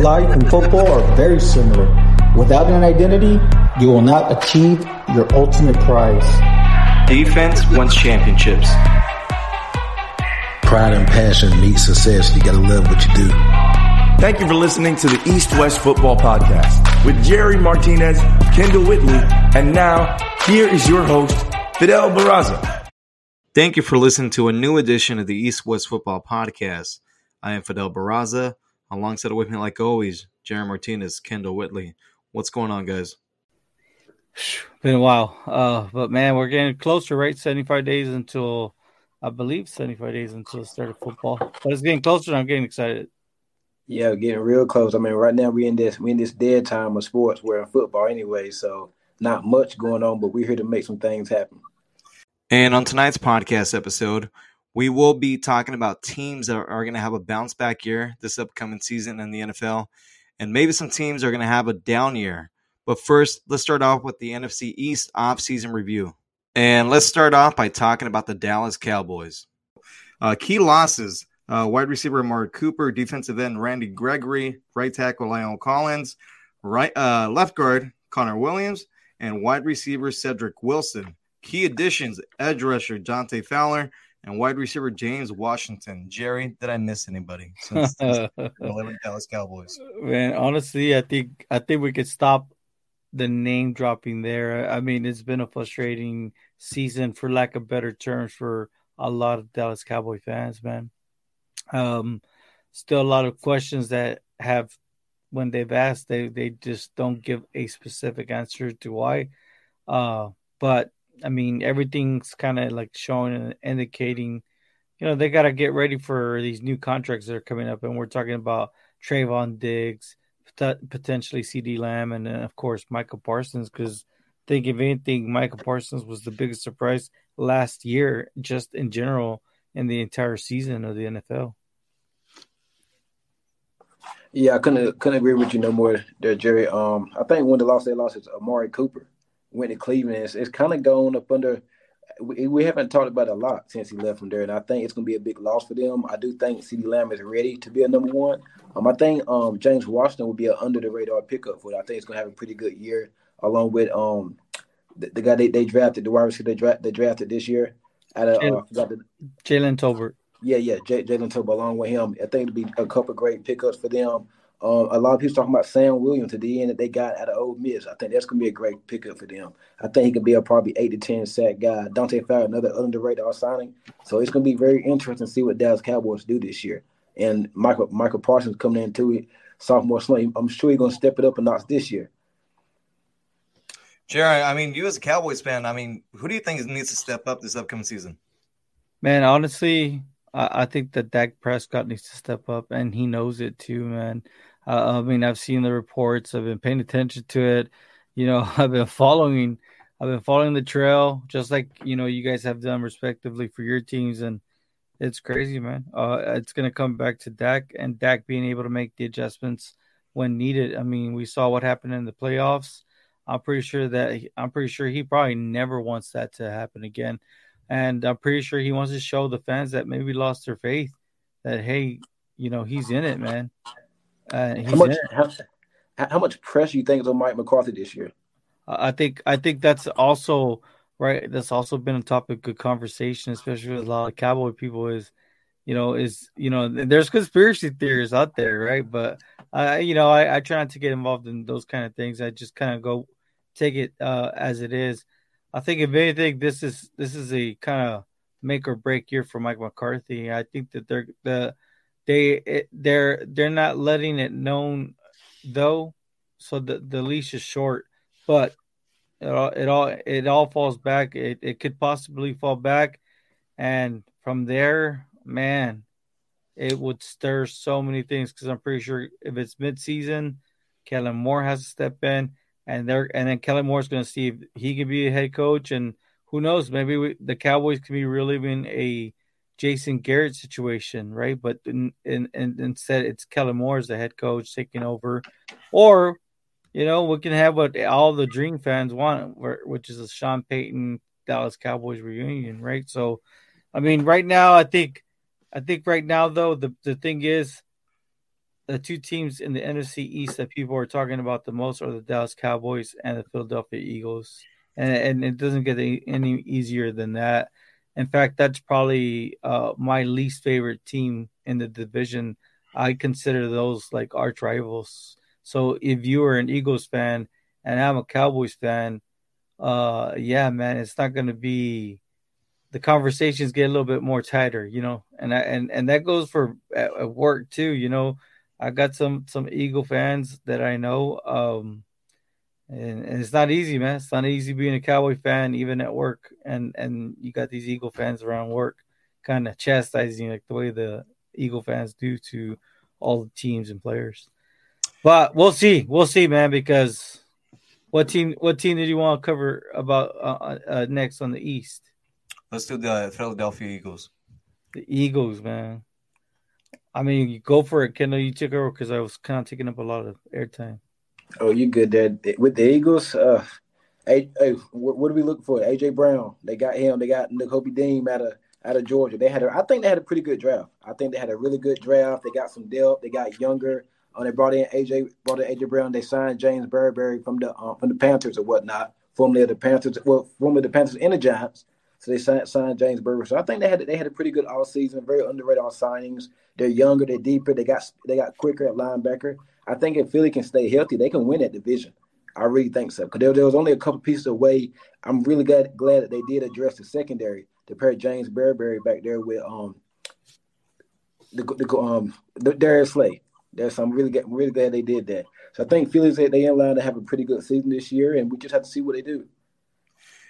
Life and football are very similar. Without an identity, you will not achieve your ultimate prize. Defense wins championships. Pride and passion meet success. You gotta love what you do. Thank you for listening to the East West Football Podcast with Jerry Martinez, Kendall Whitley, and now here is your host, Fidel Barraza. Thank you for listening to a new edition of the East West Football Podcast. I am Fidel Barraza. Alongside with me, like always, Jerry Martinez, Kendall Whitley. What's going on, guys? Been a while, uh, but man, we're getting closer, right? Seventy-five days until, I believe, seventy-five days until the start of football. But it's getting closer, and I'm getting excited. Yeah, getting real close. I mean, right now we in this we in this dead time of sports, where in football anyway, so not much going on, but we're here to make some things happen. And on tonight's podcast episode, we will be talking about teams that are, going to have a bounce back year this upcoming season in the NFL, and maybe some teams are going to have a down year. But first, let's start off with the NFC East offseason review. And let's start off by talking about the Dallas Cowboys. Uh, key losses uh, wide receiver Amari Cooper, defensive end Randy Gregory, right tackle Lionel Collins, right uh, left guard Connor Williams, and wide receiver Cedric Wilson. Key additions edge rusher Dante Fowler and wide receiver James Washington. Jerry, did I miss anybody? Since eleven Dallas Cowboys. Man, honestly, I think I think we could stop the name dropping there. I mean, it's been a frustrating season, for lack of better terms, for a lot of Dallas Cowboy fans. Man, um, still a lot of questions that have, when they've asked, they they just don't give a specific answer to why. Uh, but I mean, everything's kind of like showing and indicating, you know, they got to get ready for these new contracts that are coming up. And we're talking about Trevon Diggs, potentially CeeDee Lamb, and then, of course, Michael Parsons. Because I think, if anything, Michael Parsons was the biggest surprise last year, just in general, in the entire season of the NFL. Yeah, I couldn't couldn't agree with you no more there, Jerry. Um, I think one of the lost they lost is Amari Cooper went to Cleveland. It's, it's kind of gone up under. We, we, haven't talked about it a lot since he left from there, and I think it's going to be a big loss for them. I do think CeeDee Lamb is ready to be a number one. Um, I think um, James Washington will be an under the radar pickup for it. I think it's going to have a pretty good year, along with um the, the guy they, they drafted, the wide receiver they, dra- they drafted this year. Out of uh, Jalen Tolbert. Yeah, yeah, J- Jalen Tolbert. Along with him, I think it'll be a couple great pickups for them. Um, a lot of people talking about Sam Williams to the end that they got out of Ole Miss. I think that's gonna be a great pickup for them. I think he could be a probably eight to ten sack guy. Dante Fowler, another underrated signing. So it's gonna be very interesting to see what Dallas Cowboys do this year. And Michael Michael Parsons coming into it, sophomore slump. I'm sure he's gonna step it up a notch this year. Jerry, I mean, you as a Cowboys fan, I mean, who do you think needs to step up this upcoming season? Man, honestly, I, I think that Dak Prescott needs to step up, and he knows it too, man. Uh, I mean, I've seen the reports. I've been paying attention to it. You know, I've been following. I've been following the trail, just like you know you guys have done respectively for your teams, and it's crazy, man. Uh, it's gonna come back to Dak and Dak being able to make the adjustments when needed. I mean, we saw what happened in the playoffs. I'm pretty sure that I'm pretty sure he probably never wants that to happen again, and I'm pretty sure he wants to show the fans that maybe lost their faith that hey, you know, he's in it, man. Uh, how much how, how, much pressure you think is on Mike McCarthy this year? I think I think that's also right. That's also been a topic of conversation, especially with a lot of Cowboy people. Is you know, is you know, there's conspiracy theories out there, right? But uh, you know, I, I try not to get involved in those kind of things. I just kind of go take it uh, as it is. I think if anything, this is this is a kind of make or break year for Mike McCarthy. I think that they're the they it, they're they're not letting it known though, so the the leash is short. But it all it all it all falls back. It it could possibly fall back, and from there, man, it would stir so many things because I'm pretty sure if it's midseason, Kellen Moore has to step in, and they're and then Kellen Moore's going to see if he can be a head coach, and who knows, maybe we, the Cowboys can be reliving a Jason Garrett situation, right? But in, in, in, instead, it's Kelly Moore as the head coach taking over, or you know, we can have what all the Dream fans want, which is a Sean Payton Dallas Cowboys reunion, right? So, I mean, right now, I think, I think right now though, the the thing is, the two teams in the NFC East that people are talking about the most are the Dallas Cowboys and the Philadelphia Eagles, and and it doesn't get any easier than that. In fact, that's probably uh, my least favorite team in the division. I consider those like arch rivals. So if you are an Eagles fan and I'm a Cowboys fan, uh, yeah, man, it's not going to be. The conversations get a little bit more tighter, you know, and I, and and that goes for at, at work too. You know, I got some some Eagle fans that I know. Um, and, and, it's not easy, man. It's not easy being a Cowboy fan, even at work. And and you got these Eagle fans around work, kind of chastising like the way the Eagle fans do to all the teams and players. But we'll see, we'll see, man. Because what team? What team did you want to cover about uh, uh, next on the East? Let's do the Philadelphia Eagles. The Eagles, man. I mean, you go for it, Kendall. You took over because I was kind of taking up a lot of airtime. Oh, you good there with the Eagles? Uh, hey, hey what, are we looking for? AJ Brown. They got him. They got Nakobe Dean out of out of Georgia. They had a, I think they had a pretty good draft. I think they had a really good draft. They got some depth. They got younger. Uh, they brought in AJ brought in AJ Brown. They signed James Bradberry from the uh, from the Panthers or whatnot, formerly of the Panthers. Well, formerly the Panthers and the Giants. So they signed, signed James Bradberry. So I think they had they had a pretty good all season. Very underrated all signings. They're younger. They're deeper. They got they got quicker at linebacker. I think if Philly can stay healthy, they can win that division. I really think so. Because there, there, was only a couple pieces away. I'm really glad glad that they did address the secondary to pair James Bradberry back there with um the, the um the Darius Slay. There's I'm really get, really glad they did that. So I think Philly's they in line to have a pretty good season this year, and we just have to see what they do.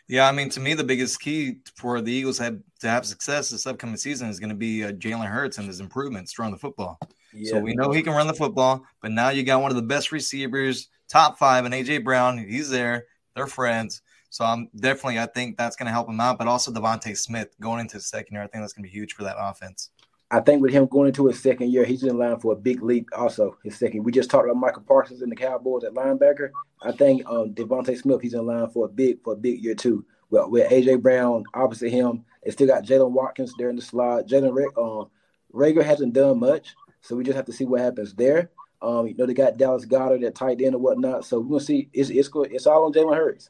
Yeah, I mean, to me, the biggest key for the Eagles have, to have success this upcoming season is going to be uh, Jalen Hurts and his improvements throwing the football. Yeah, so we know he can run the football, but now you got one of the best receivers, top five, and AJ Brown. He's there. They're friends. So I'm definitely, I think that's going to help him out. But also DeVonta Smith going into the second year, I think that's going to be huge for that offense. I think with him going into his second year, he's in line for a big leap. Also, his second. We just talked about Michael Parsons and the Cowboys at linebacker. I think um, DeVonta Smith, he's in line for a big for a big year too. Well, with AJ Brown opposite him, they still got Jalen Watkins there in the slot. Jalen um, Reagor hasn't done much, so we just have to see what happens there. Um, you know, they got Dallas Goedert at tight end or whatnot. So we're gonna see. It's it's good. It's all on Jalen Hurts.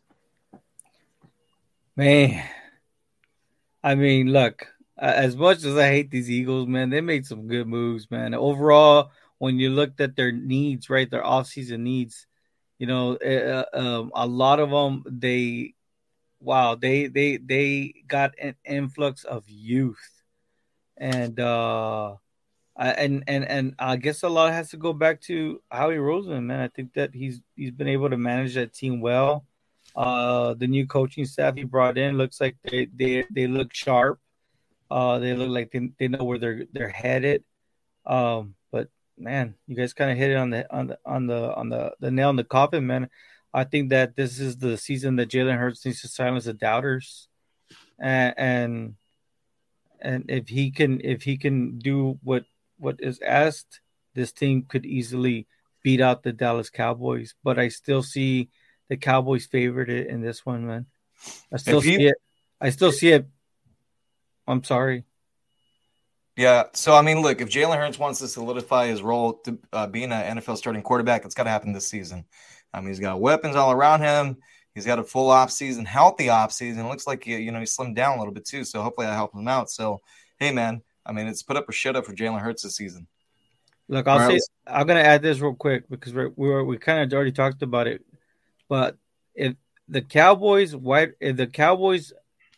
Man, I mean, look. As much as I hate these Eagles, man, they made some good moves, man. Overall, when you looked at their needs, right, their offseason needs, you know, uh, um, a lot of them they, wow, they they they got an influx of youth, and uh and and and I guess a lot has to go back to Howie Roseman, man. I think that he's he's been able to manage that team well. Uh, the new coaching staff he brought in looks like they they they look sharp. Uh, they look like they, they know where they're they're headed. Um, but man, you guys kind of hit it on the on the on the on the the nail in the coffin, man. I think that this is the season that Jalen Hurts needs to silence the doubters, and and and if he can if he can do what what is asked, this team could easily beat out the Dallas Cowboys. But I still see the Cowboys favored it in this one, man. I still see it. I still see it. I'm sorry. Yeah. So I mean, look, if Jalen Hurts wants to solidify his role to uh, being an NFL starting quarterback, it's got to happen this season. I mean, he's got weapons all around him. He's got a full off season, healthy off season. It looks like you know he slimmed down a little bit too. So hopefully I help him out. So hey, man, I mean, it's put up or shut up for Jalen Hurts this season. Look, I'll say I'm gonna add this real quick because we're, we're we kind of already talked about it, but if the Cowboys white if the Cowboys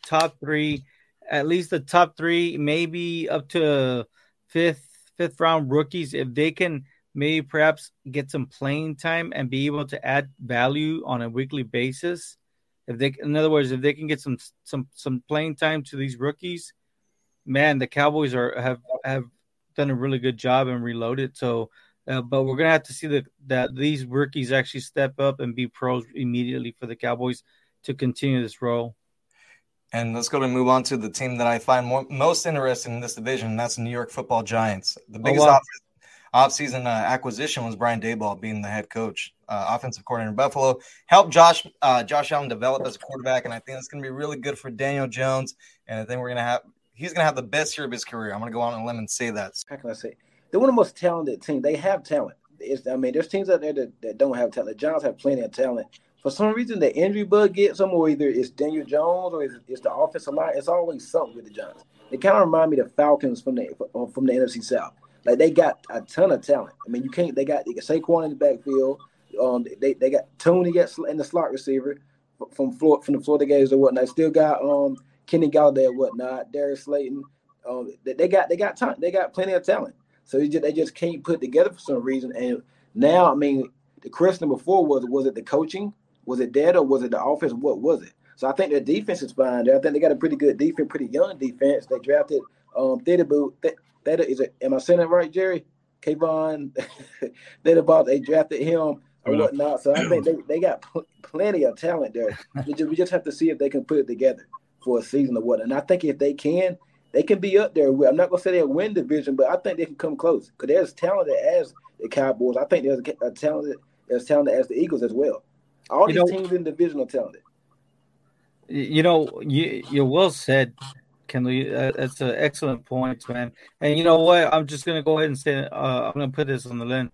top three, at least the top three, maybe up to fifth fifth round rookies, if they can maybe perhaps get some playing time and be able to add value on a weekly basis, if they in other words, if they can get some some some playing time to these rookies, man, the Cowboys are have have done a really good job and reloaded. So, uh, but we're gonna have to see that that these rookies actually step up and be pros immediately for the Cowboys to continue this role. And let's go and move on to the team that I find more, most interesting in this division, and that's the New York Football Giants. The oh, biggest oh, wow. off, offseason uh, acquisition was Brian Daboll being the head coach, uh, offensive coordinator in Buffalo. Helped Josh uh, Josh Allen develop as a quarterback, and I think it's going to be really good for Daniel Jones. And I think we're going to have he's going to have the best year of his career. I'm going to go on a limb and say that. How can I say? They're one of the most talented teams. They have talent. It's, I mean, there's teams out there that, that don't have talent. The Giants have plenty of talent. For some reason, the injury bug gets them, or either it's Daniel Jones or it's, it's the offensive line. It's always something with the Giants. They kind of remind me of the Falcons from the from the NFC South. Like they got a ton of talent. I mean, you can't. They got, they got Saquon in the backfield. Um, they they got Toney in the slot receiver from Florida, from the Florida Gators or whatnot. Still got um Kenny Golladay and whatnot, Darius Slayton. Um, they got they got time. They got plenty of talent. So just, they just can't put together for some reason. And now, I mean, the question before was was it the coaching? Was it that or was it the offense? What was it? So I think their defense is fine. I think they got a pretty good defense, pretty young defense. They drafted um Thibodeaux. That is it. Am I saying it right, Jerry? Kayvon Thibodeaux. They drafted him or whatnot. So I think they, they got pl- plenty of talent there. we, just, we just have to see if they can put it together for a season or what. And I think if they can, they can be up there. I'm not gonna say they'll win division, but I think they can come close because they're as talented as the Cowboys. I think they're a talented as talented as the Eagles as well. All you these know, teams in the division are talented. You know, you you well said, Kendall. Uh, that's an excellent point, man. And you know what? I'm just gonna go ahead and say uh, I'm gonna put this on the line.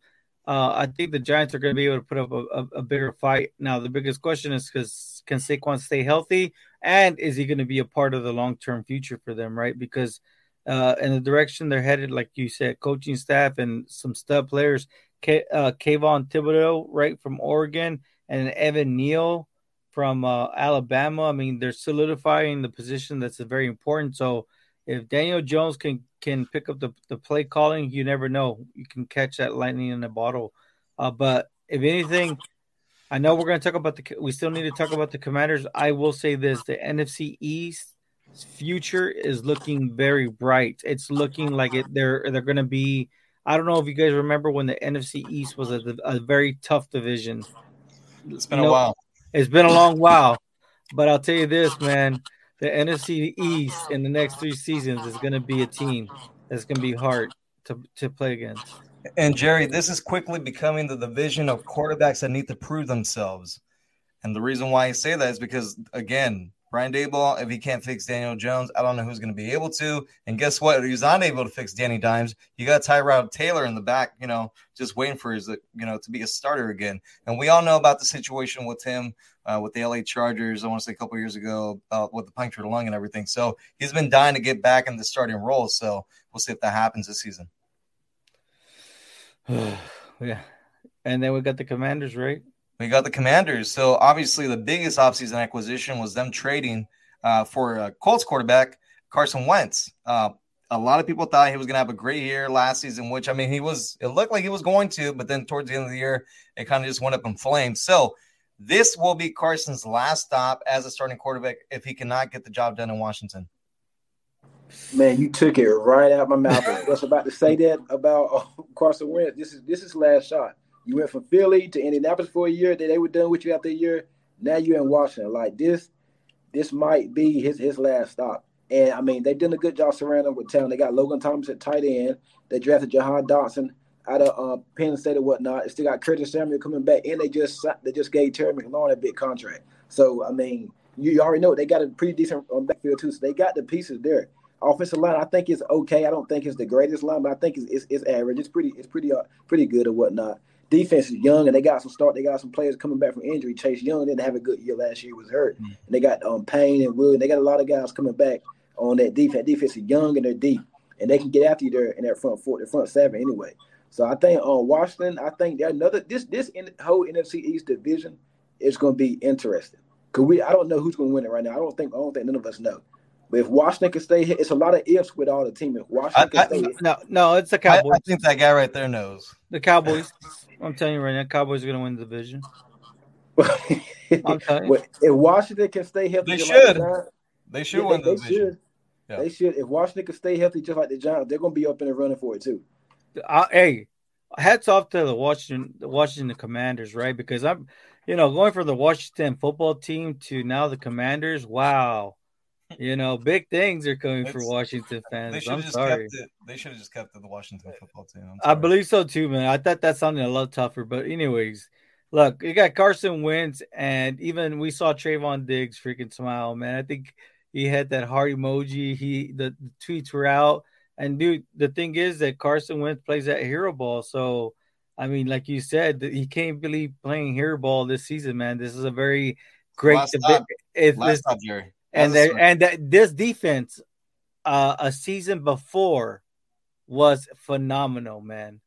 Uh, I think the Giants are going to be able to put up a, a, a bigger fight. Now, the biggest question is because can Saquon stay healthy, and is he going to be a part of the long term future for them? Right, because uh, in the direction they're headed, like you said, coaching staff and some stud players, K- uh, Kayvon Thibodeaux, right from Oregon, and Evan Neal from uh, Alabama. I mean, they're solidifying the position that's very important. So if Daniel Jones can can pick up the, the play calling, you never know. You can catch that lightning in a bottle. Uh, but if anything, I know we're going to talk about the. We still need to talk about the Commanders. I will say this: the NFC East future is looking very bright. It's looking like it. They're they're going to be. I don't know if you guys remember when the NFC East was a, a very tough division. It's been you know, a while. It's been a long while, but I'll tell you this, man the NFC East in the next three seasons is going to be a team that's going to be hard to, to play against. And Jerry, this is quickly becoming the division of quarterbacks that need to prove themselves. And the reason why I say that is because, again, Brian Daboll, if he can't fix Daniel Jones, I don't know who's going to be able to. And guess what? He's unable to fix Danny Dimes. You got Tyrod Taylor in the back, you know, just waiting for his, you know, to be a starter again. And we all know about the situation with him uh, with the LA Chargers. I want to say a couple years ago uh, with the punctured lung and everything. So he's been dying to get back in the starting role. So we'll see if that happens this season. yeah, and then we got the Commanders, right? We got the Commanders. So obviously, the biggest offseason acquisition was them trading uh, for Colts quarterback, Carson Wentz. Uh, a lot of people thought he was going to have a great year last season, which I mean, he was. It looked like he was going to, but then towards the end of the year, it kind of just went up in flames. So this will be Carson's last stop as a starting quarterback if he cannot get the job done in Washington. Man, you took it right out my mouth. I was about to say that about uh, Carson Wentz. This is this is last shot. You went from Philly to Indianapolis for a year. That they were done with you after a year. Now you're in Washington. Like this, this might be his his last stop. And I mean, they've done a good job surrounding him with talent. They got Logan Thomas at tight end. They drafted Jahan Dotson out of uh, Penn State or whatnot. They still got Curtis Samuel coming back, and they just they just gave Terry McLaurin a big contract. So I mean, you already know they got a pretty decent um, backfield too. So they got the pieces there. Offensive line, I think is okay. I don't think it's the greatest line, but I think it's, it's, it's average. It's pretty it's pretty uh, pretty good or whatnot. Defense is young, and they got some start. They got some players coming back from injury. Chase Young didn't have a good year last year; was hurt. Mm-hmm. And they got um Payne and Wood. They got a lot of guys coming back on that defense. Defense is young and they're deep. and they can get after you there in that front four, the front seven anyway. So I think on uh, Washington, I think that another this this in, whole NFC East division is going to be interesting because we I don't know who's going to win it right now. I don't think I don't think none of us know. But if Washington can stay here, it's a lot of ifs with all the team. If Washington I, I, no, no, it's the Cowboys. I, I, think that guy right there knows. The Cowboys. I'm telling you right now, Cowboys are going to win the division. I'm telling you. If Washington can stay healthy, they should. Like they should yeah, win they, the they division. Should. Yeah. They should. If Washington can stay healthy, just like the Giants, they're going to be up in the running for it too. Uh, hey, hats off to the Washington, the Washington Commanders, right? Because I'm, you know, going from the Washington football team to now the Commanders. Wow, you know, big things are coming it's, for Washington fans. I'm sorry. It, they should have just kept it the Washington football team. I believe so too, man. I thought that sounded a lot tougher, but anyways, look, you got Carson Wentz, and even we saw Trevon Diggs freaking smile, man. I think he had that heart emoji. He the, the tweets were out, and dude, the thing is that Carson Wentz plays that hero ball, so. I mean, like you said, he can't believe playing hero ball this season, man. This is a very great. Last stop. Last this, stop, Jerry and and that this defense, uh, a season before, was phenomenal, man.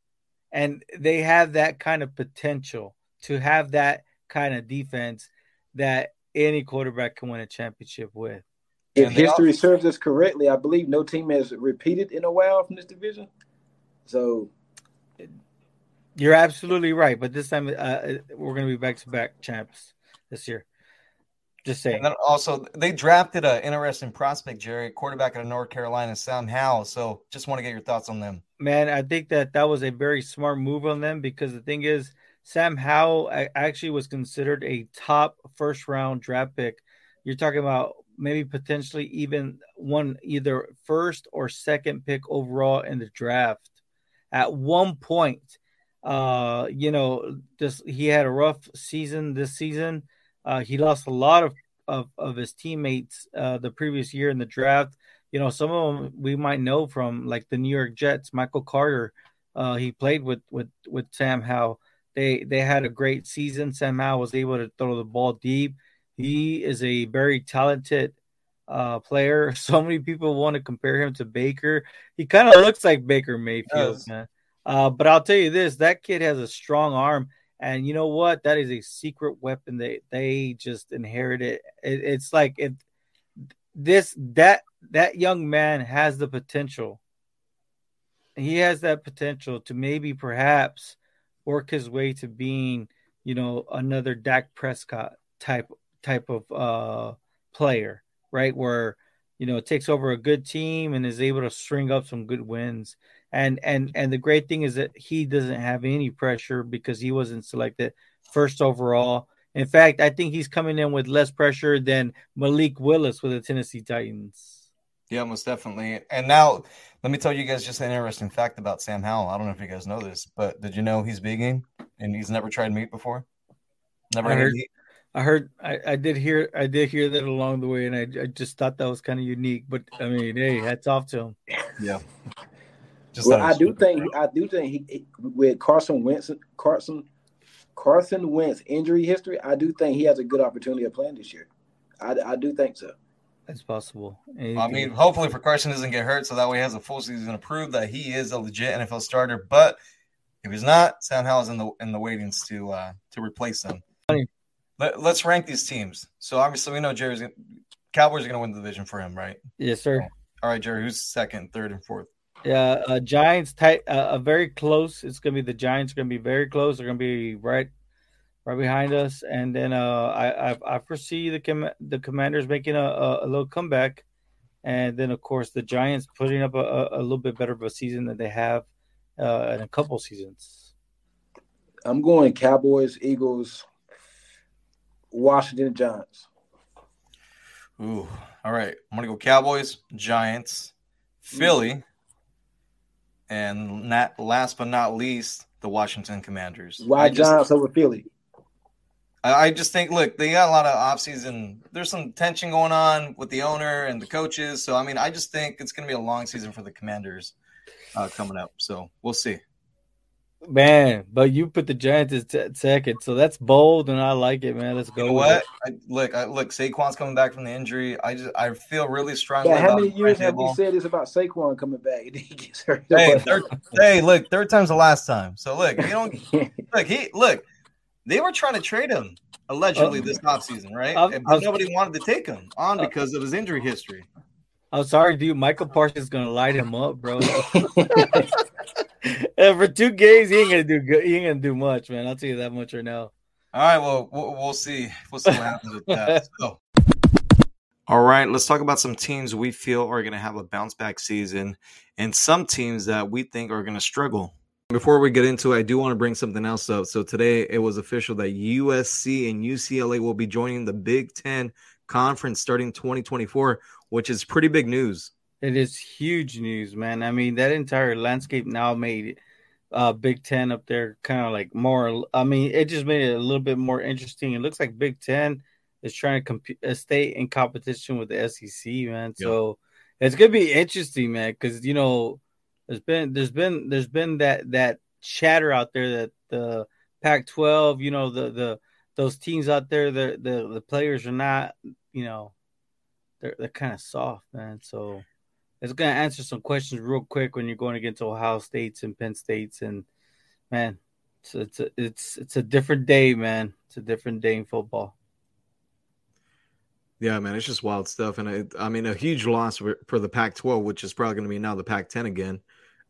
And they have that kind of potential to have that kind of defense that any quarterback can win a championship with. If history serves us correctly, I believe no team has repeated in a while from this division. So you're absolutely right. But this time, uh, we're going to be back to back champs this year. Just saying. And then also, they drafted an interesting prospect, Jerry, quarterback out of North Carolina, Sam Howell. So, just want to get your thoughts on them. Man, I think that that was a very smart move on them because the thing is, Sam Howell actually was considered a top first round draft pick. You're talking about maybe potentially even one either first or second pick overall in the draft. At one point, uh, you know, this he had a rough season this season uh, he lost a lot of, of, of his teammates uh, the previous year in the draft. You know, some of them we might know from like the New York Jets. Michael Carter, uh, he played with with with Sam Howell. They they had a great season. Sam Howell was able to throw the ball deep. He is a very talented uh, player. So many people want to compare him to Baker. He kind of looks like Baker Mayfield, man. Uh, but I'll tell you this: that kid has a strong arm, and you know what? That is a secret weapon that they just inherited. It, it's like if this that that young man has the potential. He has that potential to maybe perhaps work his way to being, you know, another Dak Prescott type type of uh player, right? Where you know it takes over a good team and is able to string up some good wins and and and the great thing is that he doesn't have any pressure because he wasn't selected first overall. In fact, I think he's coming in with less pressure than Malik Willis with the Tennessee Titans. Yeah, most definitely. And now, let me tell you guys just an interesting fact about Sam Howell. I don't know if you guys know this, but did you know he's vegan and he's never tried meat before? Never I heard. Meat? I heard. I, I did hear. I did hear that along the way, and I, I just thought that was kind of unique. But I mean, hey, hats off to him. Yeah. Just well, I do think I do think he, he, with Carson Wentz Carson Carson Wentz injury history, I do think he has a good opportunity of playing this year. I, I do think so. That's possible. I mean, hopefully for Carson doesn't get hurt, so that way he has a full season to prove that he is a legit NFL starter. But if he's not, Sam Howell's in the in the waitings to uh, to replace him. Let, us rank these teams. So obviously we know Jerry's Cowboys are going to win the division for him, right? Yes, sir. All right, Jerry. Who's second, third, and fourth? Yeah, uh, Giants tight, uh, uh, very close. It's gonna be the Giants are gonna be very close. They're gonna be right, right behind us. And then uh, I, I, I foresee the com- the Commanders making a, a, a, little comeback, and then of course the Giants putting up a, a little bit better of a season than they have uh, in a couple seasons. I'm going Cowboys, Eagles, Washington Giants. Ooh, all right. I'm gonna go Cowboys, Giants, Philly and not last but not least, the Washington Commanders. Why Giants over Philly? I, just think, look, they got a lot of offseason. There's some tension going on with the owner and the coaches. So, I mean, I just think it's going to be a long season for the Commanders uh, coming up. So, we'll see. Man, but you put the Giants as t- second, so that's bold, and I like it, man. Let's go. You know what? I, look, I, look, Saquon's coming back from the injury. I just I feel really strongly. Yeah, how many years have Vrabel. we said this about Saquon coming back? And he gets hurt. Hey, third, hey, look, third time's the last time. So look, you don't look. He look. They were trying to trade him allegedly Uh, this offseason, right? I'm- And- I but was- nobody wanted to take him on Uh, because of his injury history. I'm sorry, dude. Michael Parsons is gonna light him up, bro. and for two games, he ain't gonna do good. He ain't gonna do much, man. I'll tell you that much right now. All right, well, we'll, we'll see. We'll see what happens with that. So. All right, let's talk about some teams we feel are going to have a bounce back season and some teams that we think are going to struggle. Before we get into it, I do want to bring something else up. So today it was official that USC and UCLA will be joining the Big Ten Conference starting 2024, which is pretty big news. It is huge news, man. I mean, that entire landscape now made uh Big Ten up there kind of like more. I mean, it just made it a little bit more interesting. It looks like Big Ten is trying to compete, uh, stay in competition with the SEC, man. So it's gonna be interesting, man, because you know there's been there's been there's been that that chatter out there that the Pac-12, you know, the the those teams out there, the the the players are not, you know, they're they're kind of soft, man. So it's gonna answer some questions real quick when you're going against Ohio States and Penn States, and man, it's it's a, it's it's a different day, man. It's a different day in football. Yeah, man, it's just wild stuff, and I mean, a huge loss for, for the Pac-12, which is probably going to be now the Pac-10 again.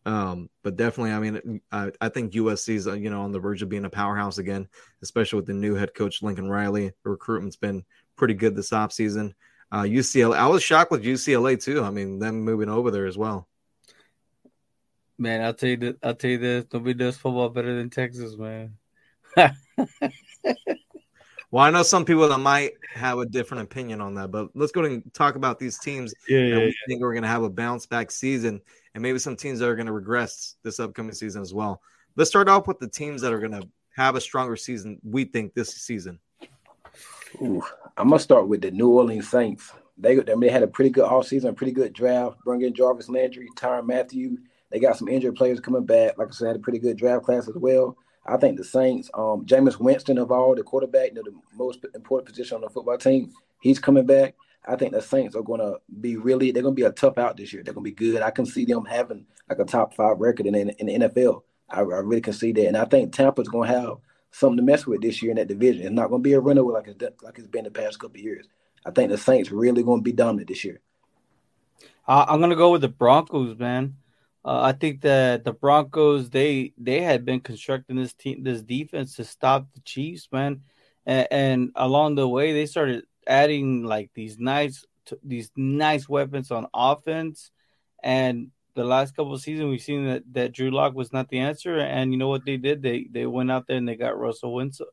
Um, but definitely, I mean, I, I think is you know on the verge of being a powerhouse again, especially with the new head coach Lincoln Riley. The recruitment's been pretty good this offseason. Uh, UCLA, I was shocked with UCLA too. I mean, them moving over there as well. Man, I'll tell you this, I'll tell you this, nobody does football better than Texas, man. Well, I know some people that might have a different opinion on that, but let's go and talk about these teams Yeah, that yeah, we think are going to have a bounce back season, and maybe some teams that are going to regress this upcoming season as well. Let's start off with the teams that are going to have a stronger season. We think this season. Ooh, I'm gonna start with the New Orleans Saints. They I mean, they had a pretty good offseason, a pretty good draft. Bring in Jarvis Landry, Tyrann Mathieu. They got some injured players coming back. Like I said, had a pretty good draft class as well. I think the Saints, um, Jameis Winston of all the quarterback, you know, the most important position on the football team, he's coming back. I think the Saints are going to be really, they're going to be a tough out this year. They're going to be good. I can see them having like a top five record in, in, in the NFL. I, I really can see that. And I think Tampa's going to have something to mess with this year in that division. It's not going to be a runaway like it's, like it's been the past couple years. I think the Saints really going to be dominant this year. I, I'm gonna go with the Broncos, man. Uh, I think that the Broncos they they had been constructing this team this defense to stop the Chiefs, man, and, and along the way they started adding like these nice these nice weapons on offense, and the last couple of seasons we've seen that that Drew Lock was not the answer, and you know what they did? They they went out there and they got Russell Wilson,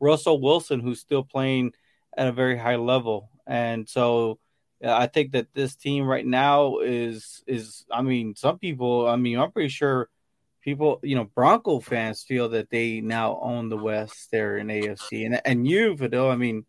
Russell Wilson who's still playing at a very high level, and so. Uh, I think that this team right now is is I mean some people I mean I'm pretty sure people you know Bronco fans feel that they now own the West there in AFC and and you Fidel I mean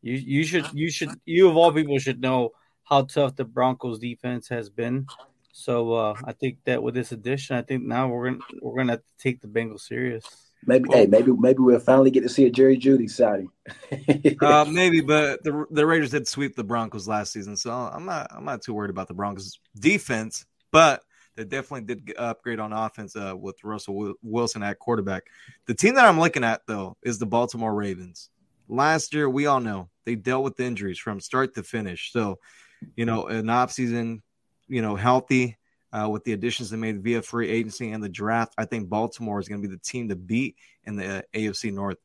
you you should you should you of all people should know how tough the Broncos defense has been so uh, I think that with this addition I think now we're gonna we're gonna have to take the Bengals serious. Maybe, hey, maybe, maybe we'll finally get to see a Jerry Jeudy sighting. uh, maybe, but the the Raiders did sweep the Broncos last season, so I'm not I'm not too worried about the Broncos defense, but they definitely did upgrade on offense uh, with Russell Wilson at quarterback. The team that I'm looking at though is the Baltimore Ravens. Last year, we all know they dealt with injuries from start to finish. So, you know, an off season, you know, healthy uh, with the additions they made via free agency and the draft, I think Baltimore is going to be the team to beat in the uh, AFC North.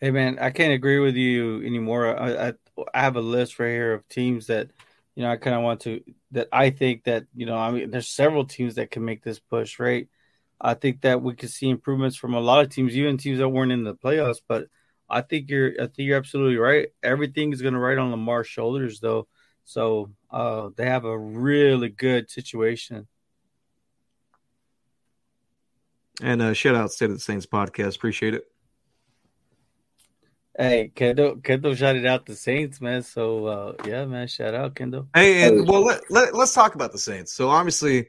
Hey man, I can't agree with you anymore. I, I, I have a list right here of teams that you know I kind of want to that I think that you know I mean there's several teams that can make this push, right? I think that we could see improvements from a lot of teams, even teams that weren't in the playoffs. But I think you're I think you're absolutely right. Everything is going to ride on Lamar's shoulders, though. So uh, they have a really good situation. And uh, shout out State of the Saints podcast. Appreciate it. Hey, Kendall, Kendall shouted out the Saints, man. So uh, yeah, man, shout out Kendall. Hey, and well, let, let, us talk about the Saints. So obviously,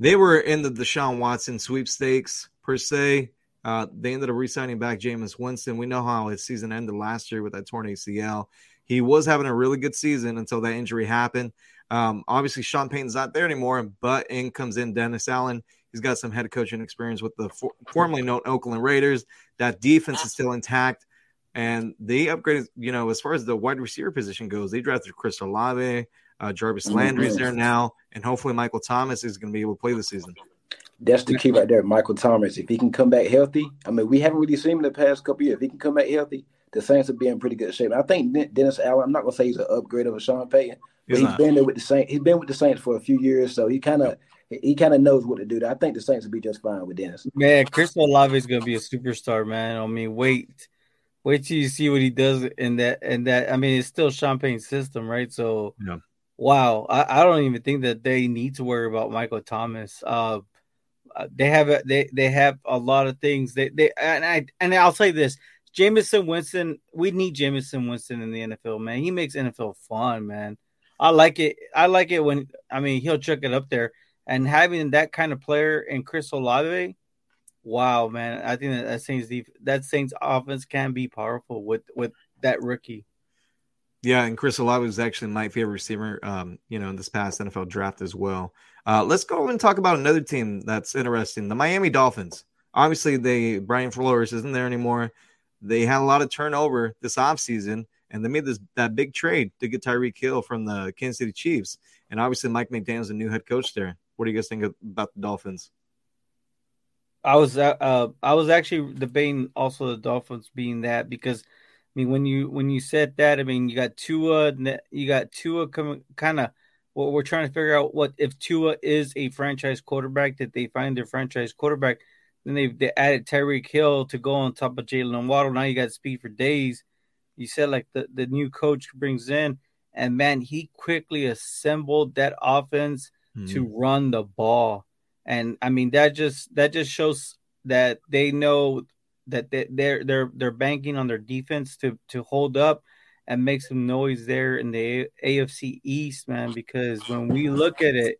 they were in the Deshaun Watson sweepstakes per se. Uh, they ended up re-signing back Jameis Winston. We know how his season ended last year with that torn ACL. He was having a really good season until that injury happened. Um, obviously, Sean Payton's not there anymore, but in comes in Dennis Allen. He's got some head coaching experience with the for- formerly known Oakland Raiders. That defense is still intact, and they upgraded. You know, as far as the wide receiver position goes, they drafted Chris Olave, uh, Jarvis Mm-hmm. Landry's there now, and hopefully Michael Thomas is going to be able to play this season. That's the key right there, Michael Thomas. If he can come back healthy, I mean, we haven't really seen him in the past couple years. If he can come back healthy, the Saints will be in pretty good shape. I think Dennis Allen. I'm not gonna say he's an upgrade over Sean Payton, but He's he's not. been there with the Saints. He's been with the Saints for a few years, so he kind of he kind of knows what to do. I think the Saints will be just fine with Dennis. Man, Chris Olave is gonna be a superstar, man. I mean, wait, wait till you see what he does in that and that. I mean, it's still Champagne's system, right? So, Yeah. wow, I, I don't even think that they need to worry about Michael Thomas. Uh, uh, they have a, they they have a lot of things. They they and I and I'll say this: Jameson Winston. We need Jameson Winston in the NFL, man. He makes NFL fun, man. I like it. I like it when I mean he'll chuck it up there and having that kind of player in Chris Olave. Wow, man! I think that, Saints that Saints offense can be powerful with with that rookie. Yeah, and Chris Olave was actually my favorite receiver, um, you know, in this past NFL draft as well. Uh, let's go and talk about another team that's interesting, the Miami Dolphins. Obviously, they Brian Flores isn't there anymore. They had a lot of turnover this offseason, and they made this that big trade to get Tyreek Hill from the Kansas City Chiefs. And obviously, Mike McDaniel's the new head coach there. What do you guys think about the Dolphins? I was uh, uh I was actually debating also the Dolphins being that because I mean when you when you said that I mean you got Tua you got Tua coming kind of what we're trying to figure out what if Tua is a franchise quarterback that they find their franchise quarterback then they they added Tyreek Hill to go on top of Jaylen Waddle. Now you got speed for days. You said like the the new coach brings in and man he quickly assembled that offense hmm. to run the ball. And I mean that just that just shows that they know that they, they're they're they're banking on their defense to to hold up and make some noise there in the AFC East, man. Because when we look at it,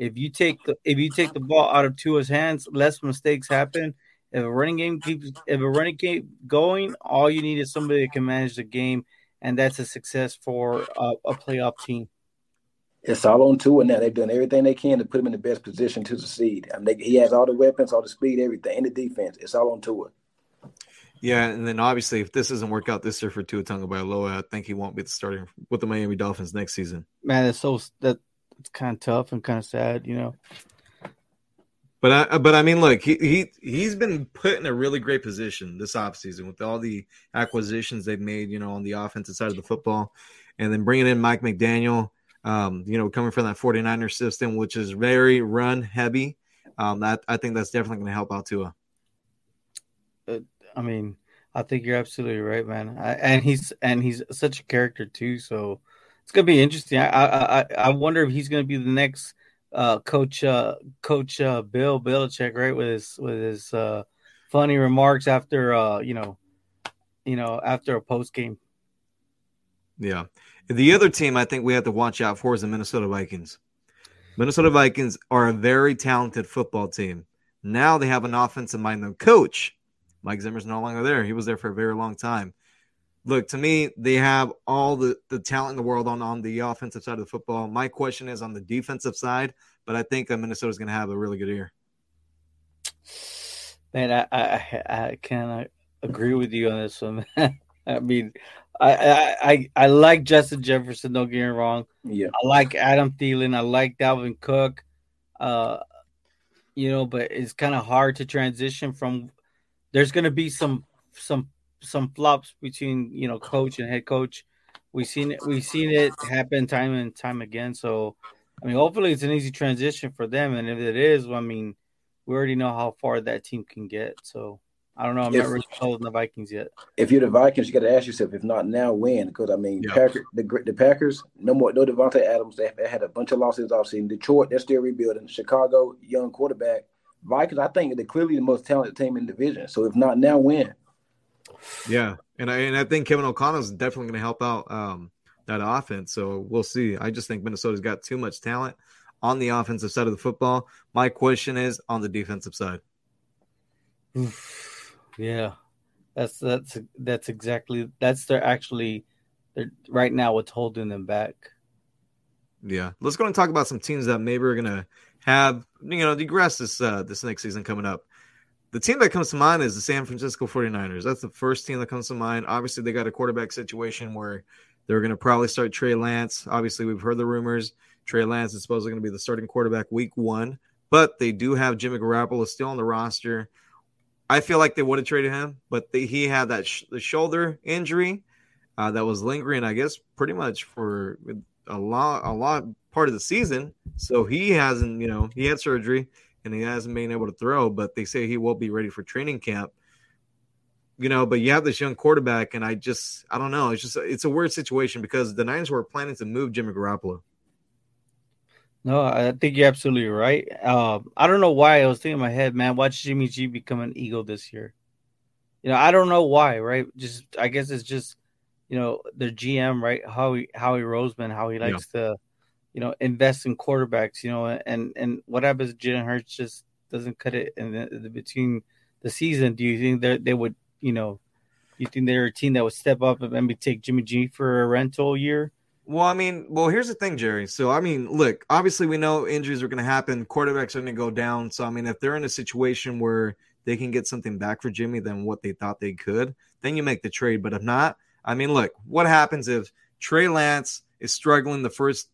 if you take the if you take the ball out of Tua's hands, less mistakes happen. If a running game keeps if a running game going, all you need is somebody that can manage the game, and that's a success for a, a playoff team. It's all on Tua now. They've done everything they can to put him in the best position to succeed. I mean, they, he has all the weapons, all the speed, everything, and the defense. It's all on Tua. Yeah, and then obviously, if this doesn't work out this year for Tua Tagovailoa, I think he won't be the starter with the Miami Dolphins next season. Man, it's so that it's kind of tough and kind of sad, you know. But I, but I mean, look, he he he's been put in a really great position this offseason with all the acquisitions they've made, you know, on the offensive side of the football, and then bringing in Mike McDaniel, um, you know, coming from that 49er system, which is very run heavy. Um, that I think that's definitely going to help out Tua. I mean, I think you're absolutely right, man. I, and he's and he's such a character too, so it's gonna be interesting. I I I, wonder if he's gonna be the next uh, coach uh, coach uh, Bill Belichick, right? With his with his uh, funny remarks after uh, you know, you know, after a post game. Yeah. The other team I think we have to watch out for is the Minnesota Vikings. Minnesota Vikings are a very talented football team. Now they have an offensive minded coach. Mike Zimmer's no longer there. He was there for a very long time. Look, to me, they have all the, the talent in the world on, on the offensive side of the football. My question is on the defensive side, but I think uh, Minnesota's going to have a really good year. Man, I I, I kind of agree with you on this one. I mean, I, I I I like Justin Jefferson. Don't get me wrong. Yeah. I like Adam Thielen. I like Dalvin Cook. Uh, you know, but it's kind of hard to transition from. There's going to be some some some flops between you know coach and head coach. We've seen it. We've seen it happen time and time again. So, I mean, hopefully it's an easy transition for them. And if it is, well, I mean, we already know how far that team can get. So, I don't know. I'm If- not really sold on the Vikings yet. If you're the Vikings, you got to ask yourself, if not now, when? Because I mean, Yeah. Packer, the the Packers, no more, no Davante Adams. They, they had a bunch of losses offseason. Detroit, they're still rebuilding. Chicago, young quarterback. Vikings, I think they're clearly the most talented team in the division. So if not now, when? Yeah, and I and I think Kevin O'Connell is definitely going to help out um, that offense. So we'll see. I just think Minnesota's got too much talent on the offensive side of the football. My question is on the defensive side. Yeah, that's that's that's exactly that's their actually they're right now what's holding them back. Yeah, let's go and talk about some teams that maybe are gonna have you know digress this uh, this next season coming up. The team that comes to mind is the San Francisco 49ers. That's the first team that comes to mind. Obviously, they got a quarterback situation where they're going to probably start Trey Lance. Obviously, we've heard the rumors. Trey Lance is supposedly going to be the starting quarterback week one, but they do have Jimmy Garoppolo still on the roster. I feel like they would have traded him, but they, he had that sh- the shoulder injury uh, that was lingering, I guess, pretty much for a lot, a lot part of the season. So he hasn't, you know, he had surgery and he hasn't been able to throw, but they say he will be ready for training camp. You know, but you have this young quarterback, and I just, I don't know. It's just, it's a weird situation because the Niners were planning to move Jimmy Garoppolo. No, I think you're absolutely right. Uh, I don't know why I was thinking in my head, man. Watch Jimmy G become an Eagle this year. You know, I don't know why, right? Just I guess it's just you know their GM, right? Howie Howie Roseman, how he likes yeah. to, you know, invest in quarterbacks. You know, and and what happens? If Jalen Hurts just doesn't cut it in the, the, between the season. Do you think that they would, you know, you think they're a team that would step up and maybe take Jimmy G for a rental year? Well, I mean, well, here's the thing, Jerry. So, I mean, look, obviously, we know injuries are going to happen. Quarterbacks are going to go down. So, I mean, if they're in a situation where they can get something back for Jimmy than what they thought they could, then you make the trade. But if not, I mean, look, what happens if Trey Lance is struggling the first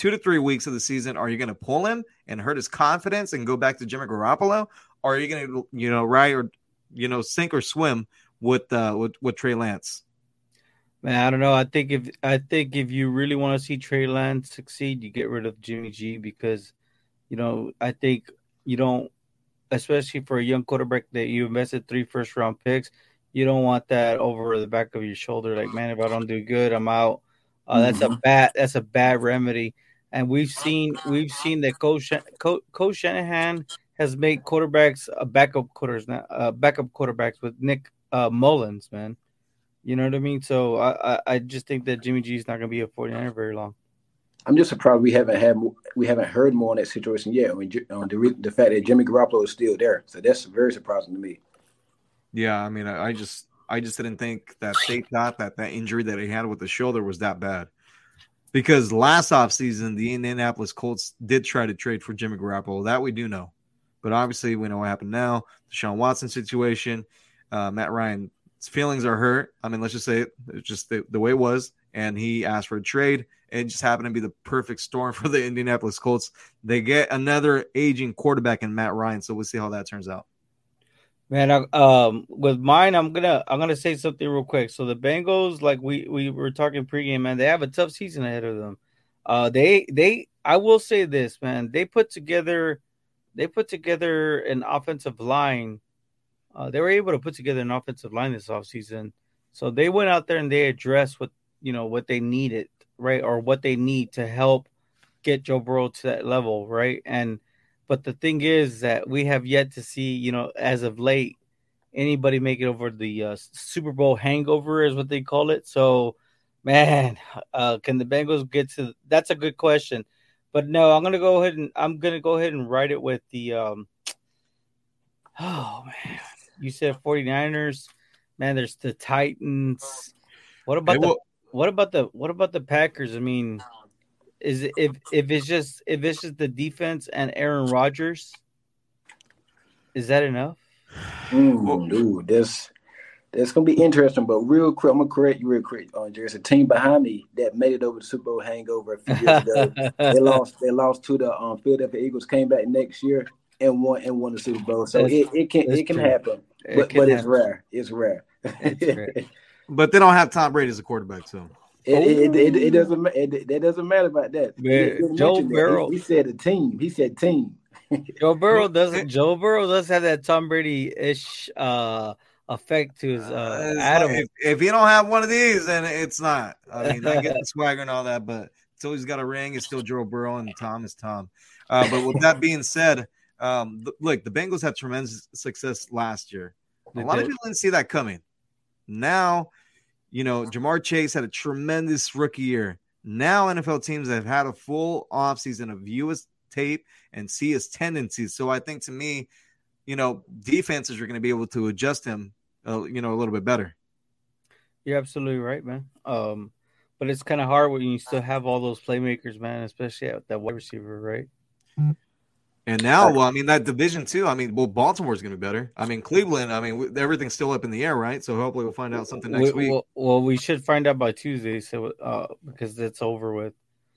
two to three weeks of the season? Are you going to pull him and hurt his confidence and go back to Jimmy Garoppolo? Or are you going to, you know, ride or, you know, sink or swim with, uh, with, with Trey Lance? Man, I don't know. I think if I think if you really want to see Trey Lance succeed, you get rid of Jimmy G because, you know, I think you don't, especially for a young quarterback that you invested three first round picks, you don't want that over the back of your shoulder. Like, man, if I don't do good, I'm out. Uh, that's mm-hmm. a bad. That's a bad remedy. And we've seen we've seen that Coach Coach, Coach Shanahan has made quarterbacks a backup quarters now, uh, backup quarterbacks with Nick uh, Mullens, man. You know what I mean? So I, I, I just think that Jimmy G is not going to be a 49er very long. I'm just surprised we haven't had we haven't heard more on that situation yet. I mean, on the the fact that Jimmy Garoppolo is still there, so that's very surprising to me. Yeah, I mean, I, I just I just didn't think that they thought that that injury that he had with the shoulder was that bad. Because last offseason, the Indianapolis Colts did try to trade for Jimmy Garoppolo. That we do know. But obviously, we know what happened now. The Sean Watson situation. Uh, Matt Ryan's feelings are hurt. I mean, let's just say it, it's just the, the way it was. And he asked for a trade. It just happened to be the perfect storm for the Indianapolis Colts. They get another aging quarterback in Matt Ryan. So we'll see how that turns out. Man, I, um, with mine, I'm gonna I'm gonna say something real quick. So the Bengals, like we we were talking pregame, man, they have a tough season ahead of them. Uh, they they I will say this, man, they put together they put together an offensive line uh, they were able to put together an offensive line this offseason. So they went out there and they addressed what you know what they needed, right, or what they need to help get Joe Burrow to that level, right? And but the thing is that we have yet to see, you know, as of late, anybody make it over the uh, Super Bowl hangover, is what they call it. So, man, uh, can the Bengals get to? That's a good question, but no, I'm gonna go ahead and I'm gonna go ahead and write it with the. um Oh man, you said 49ers. Man, there's the Titans. What about the what about the what about the Packers? I mean, is it, if if it's just if it's just the defense and Aaron Rodgers, is that enough? Mm, dude, this that's gonna be interesting. But real quick, I'm gonna correct you real quick. On uh, there's a team behind me that made it over the Super Bowl hangover a few years ago. they lost. They lost to the um, Philadelphia Eagles. Came back next year and won and won the Super Bowl. So it, it can it can true. happen but, but it's rare. It's rare. It's rare. but they don't have Tom Brady as a quarterback, so it, it, it, it, doesn't it, it doesn't matter about that. Man, Joe Burrow. He, he, said a team. He said team. Joe Burrow doesn't. Joe Burrow does have that Tom Brady ish uh, effect to his uh, uh Adam. Like if, if, you don't have one of these, then it's not. I mean, I get the swagger and all that, but until he's got a ring, it's still Joe Burrow, and Tom is Tom. Uh, but with that being said, um, look, the Bengals had tremendous success last year. A lot of people didn't see that coming. Now, you know, Ja'Marr Chase had a tremendous rookie year. Now, NFL teams have had a full offseason of view his tape and see his tendencies. So I think to me, you know, defenses are going to be able to adjust him, uh, you know, a little bit better. You're absolutely right, man. Um, but it's kind of hard when you still have all those playmakers, man, especially at that wide receiver, right? And now, well, I mean, that division too. I mean, well, Baltimore's going to be better. I mean, Cleveland. I mean, everything's still up in the air, right? So hopefully, we'll find out something next we, week. Well, well, we should find out by Tuesday, so uh, because it's over with.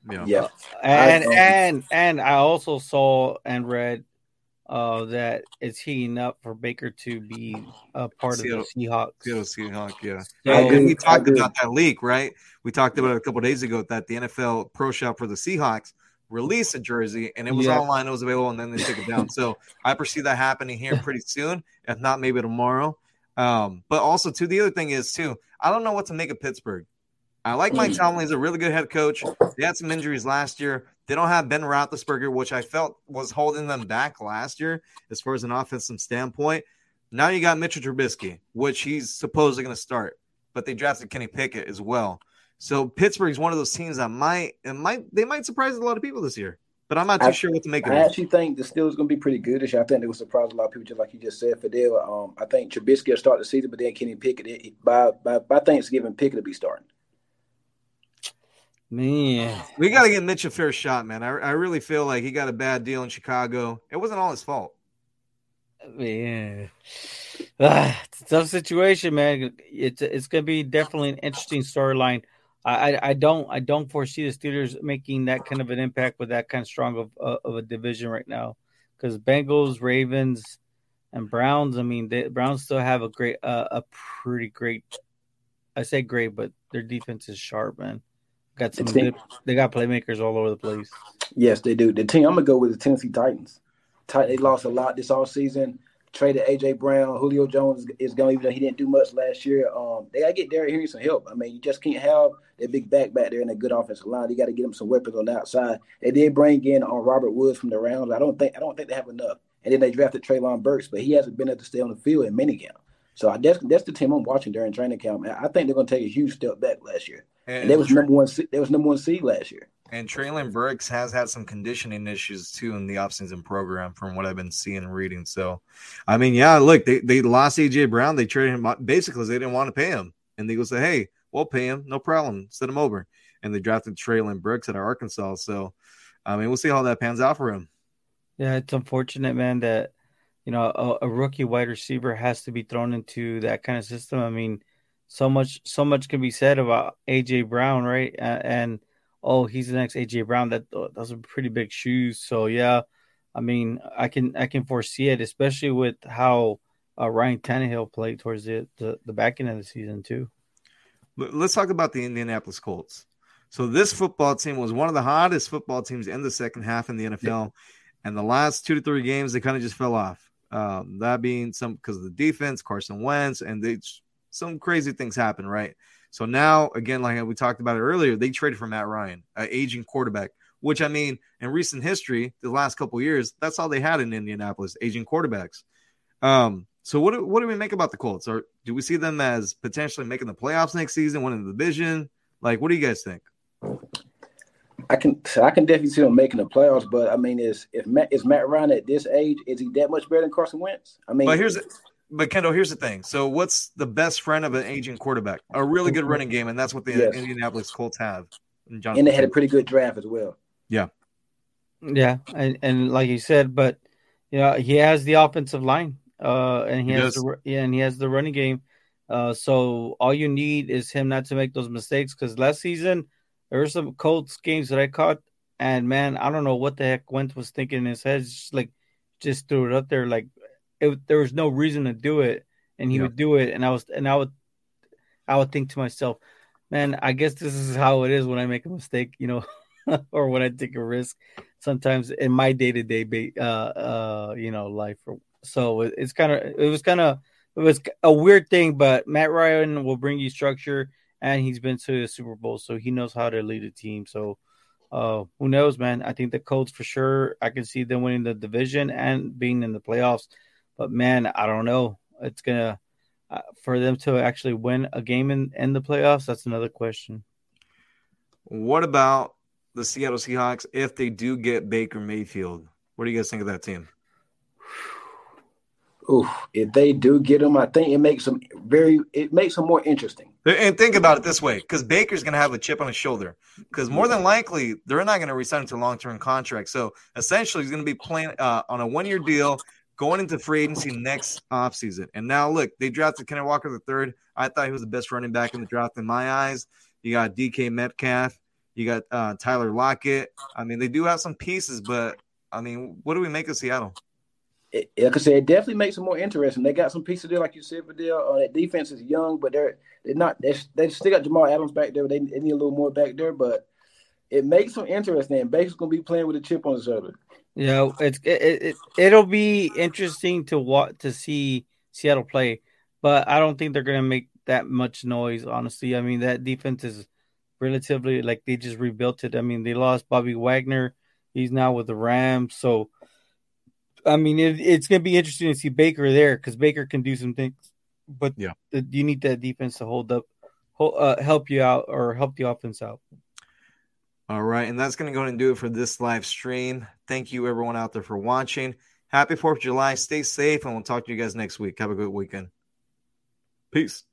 Yeah. Yeah. And I, um, and and I also saw and read uh, that it's heating up for Baker to be a part Seattle- of the Seahawks. Seattle Seahawks, yeah. So- I And we talked about that leak, right? We talked about it a couple days ago that the NFL Pro Shop for the Seahawks released a jersey and it was Yeah. online, it was available, and then they took it down. So I perceive that happening here pretty soon, if not maybe tomorrow. Um, but also too, the other thing is too, I don't know what to make of Pittsburgh. I like Mike Tomlin; he's a really good head coach. They had some injuries last year. They don't have Ben Roethlisberger, which I felt was holding them back last year as far as an offensive standpoint. Now you got Mitchell Trubisky, which he's supposedly going to start, but they drafted Kenny Pickett as well. So Pittsburgh's one of those teams that might it might they might surprise a lot of people this year, but I'm not too I- sure what to make of it. I it. actually think the Steelers is going to be pretty good this year. I think they will surprise a lot of people, just like you just said, Fidel. Um, I think Trubisky will start the season, but then Kenny Pickett it, by, by by Thanksgiving, Pickett will be starting. Man, We got to get Mitch a fair shot, man. I, I really feel like he got a bad deal in Chicago. It wasn't all his fault. man, ah, it's a tough situation, man. It's it's gonna be definitely an interesting storyline. I, I don't I don't foresee the Steelers making that kind of an impact with that kind of strong of uh, of a division right now, because Bengals, Ravens, and Browns. I mean, the Browns still have a great uh, a pretty great. I say great, but their defense is sharp, man. Got some the- good, they got playmakers all over the place. Yes, they do. The team I'm gonna go with the Tennessee Titans. Tit- They lost a lot this offseason. Traded AJ Brown, Julio Jones is going even though he didn't do much last year. Um, they gotta get Derrick Henry some help. I mean, you just can't have that big back back there and a good offensive line. You got to get them some weapons on the outside. They did bring in on Robert Woods from the Rams. I don't think I don't think they have enough. And then they drafted Treylon Burks, but he hasn't been able to stay on the field in minicamp. So I guess that's the team I'm watching during training camp. I think they're gonna take a huge step back last year. And they was number one. They was number one seed last year. And Treylon Burks has had some conditioning issues too in the offseason program, from what I've been seeing and reading. So, I mean, yeah, look, they, they lost AJ Brown. They traded him basically they didn't want to pay him. And the Eagles said, hey, we'll pay him. No problem. Send him over. And they drafted Treylon Burks out of Arkansas. So, I mean, we'll see how that pans out for him. Yeah, it's unfortunate, man, that you know a, a rookie wide receiver has to be thrown into that kind of system. I mean, so much, so much can be said about AJ Brown, right? Uh, and oh, he's the next AJ Brown. That those are pretty big shoes. So yeah, I mean, I can I can foresee it, especially with how uh, Ryan Tannehill played towards the, the the back end of the season too. Let's talk about the Indianapolis Colts. So this football team was one of the hottest football teams in the second half in the NFL, and the last two to three games they kind of just fell off. Um, that being some because of the defense, Carson Wentz, and they some crazy things happen, right? So now again, like we talked about it earlier, they traded for Matt Ryan, an aging quarterback. Which I mean, in recent history, the last couple of years, that's all they had in Indianapolis, aging quarterbacks. Um, so what do, what do we make about the Colts? Or do we see them as potentially making the playoffs next season, winning the division? Like, what do you guys think? I can I can definitely see them making the playoffs, but I mean, is if Matt is Matt Ryan at this age, is he that much better than Carson Wentz? I mean, But here's but Kendall, here's the thing. So what's the best friend of an aging quarterback? A really good running game, and that's what the Yes. Indianapolis Colts have. And, and they had a pretty good draft as well. Yeah, yeah, and and like you said, but you know he has the offensive line, uh, and he, He has does. the yeah, and he has the running game. Uh, so all you need is him not to make those mistakes. Because last season there were some Colts games that I caught, and man, I don't know what the heck Wentz was thinking in his head. It's just like just threw it up there, like it, there was no reason to do it, and he Yeah. would do it, and I was and I would I would think to myself, man, I guess this is how it is when I make a mistake, you know. or when I take a risk sometimes in my day to day, uh, uh, you know, life. So it- it's kind of, it was kind of, it was a weird thing, but Matt Ryan will bring you structure and he's been to the Super Bowl, so he knows how to lead a team. So, uh, who knows, man? I think the Colts for sure, I can see them winning the division and being in the playoffs, but man, I don't know. It's gonna, uh, for them to actually win a game in, in the playoffs, that's another question. What about the Seattle Seahawks if they do get Baker Mayfield. What do you guys think of that team? Ooh, if they do get him, I think it makes them very. It makes them more interesting. And think about it this way, because Baker's going to have a chip on his shoulder. Because more than likely, they're not going to resign him to a long-term contract. So essentially, he's going to be playing uh, on a one-year deal, going into free agency next offseason. And now, look, they drafted Kenneth Walker the third. I thought he was the best running back in the draft in my eyes. You got DK Metcalf. You got uh, Tyler Lockett. I mean, they do have some pieces, but I mean, what do we make of Seattle? It, like I said, it definitely makes them more interesting. They got some pieces there, like you said, Vidal. Uh, that defense is young, but they're they're not. They're, they still got Jamal Adams back there. They, they need a little more back there, but it makes them interesting. Baker's gonna be playing with a chip on his shoulder. Yeah, it's it, it it'll be interesting to watch to see Seattle play, but I don't think they're gonna make that much noise. Honestly, I mean that defense is relatively like they just rebuilt it. I mean they lost Bobby Wagner. He's now with the Rams, so I mean it, it's gonna be interesting to see Baker there because Baker can do some things, but yeah, the, you need that defense to hold up, hold, uh, help you out or help the offense out. All right, and that's going to go and do it for this live stream. Thank you, everyone out there, for watching. Happy 4th of July. Stay safe, and we'll talk to you guys next week. Have a good weekend. Peace.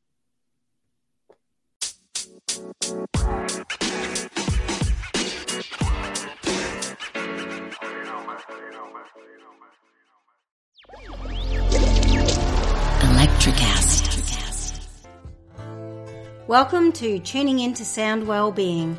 Electricast. Welcome to Tuning Into Sound Wellbeing,